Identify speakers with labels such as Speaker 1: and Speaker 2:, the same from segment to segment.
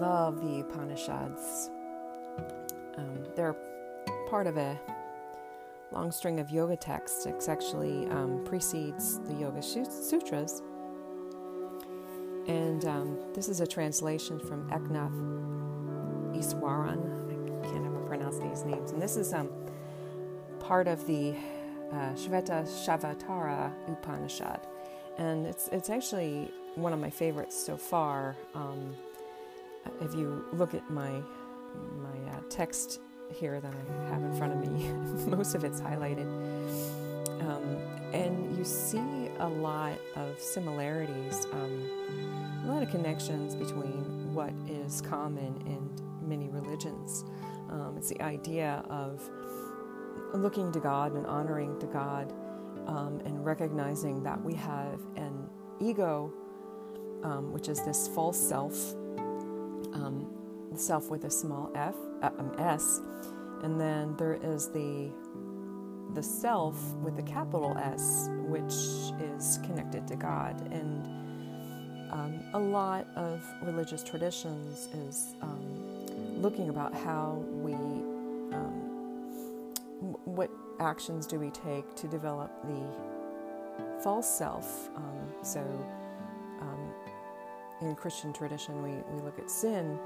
Speaker 1: love the Upanishads. Um, they're part of a long string of yoga texts. It actually um, precedes the Yoga Sutras. And um, this is a translation from Eknath Easwaran. I can't ever pronounce these names. And this is um, part of the uh, Shveta Shavatara Upanishad. And it's, it's actually one of my favorites so far. Um, if you look at my, my uh, text here that I have in front of me. Most of it's highlighted. Um, and you see a lot of similarities, um, a lot of connections between what is common in many religions. Um, it's the idea of looking to God and honoring to God um, and recognizing that we have an ego, um, which is this false self, um, self with a small f, uh, um, s, and then there is the the self with a capital S, which is connected to God. And um, a lot of religious traditions is um, looking about how we, um, what actions do we take to develop the false self. Um, so in Christian tradition, we, we look at sin,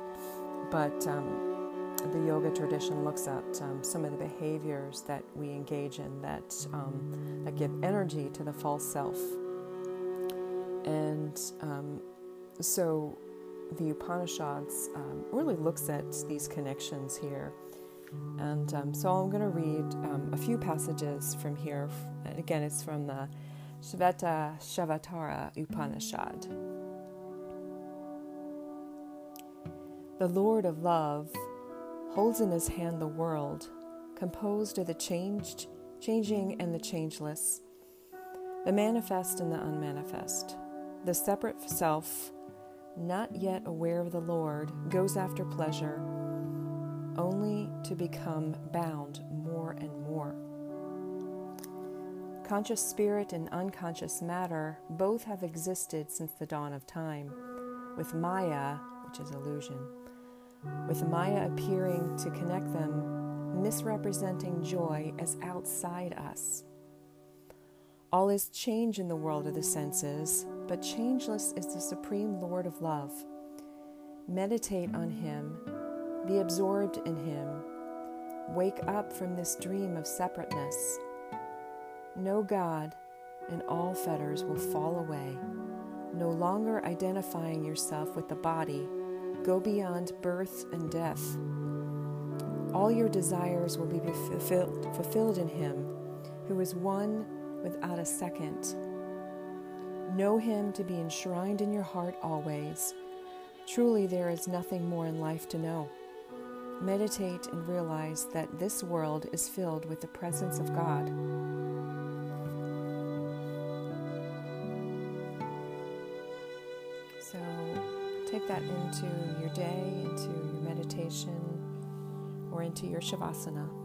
Speaker 1: but um, the yoga tradition looks at um, some of the behaviors that we engage in that um, that give energy to the false self, and um, so the Upanishads um, really looks at these connections here. And um, so I'm going to read a few passages from here. Again, it's from the Shveta Shavatara Upanishad. The Lord of Love holds in his hand the world, composed of the changed, changing and the changeless, the manifest and the unmanifest. The separate self, not yet aware of the Lord, goes after pleasure, only to become bound more and more. Conscious spirit and unconscious matter both have existed since the dawn of time, with Maya, which is illusion with Maya appearing to connect them, misrepresenting joy as outside us. All is change in the world of the senses, but changeless is the supreme Lord of love. Meditate on Him, be absorbed in Him, wake up from this dream of separateness. Know God, and all fetters will fall away, no longer identifying yourself with the body Go beyond birth and death. All your desires will be fulfilled, fulfilled in Him, who is one without a second. Know Him to be enshrined in your heart always. Truly, there is nothing more in life to know. Meditate and realize that this world is filled with the presence of God. Take that into your day, into your meditation, or into your Shavasana.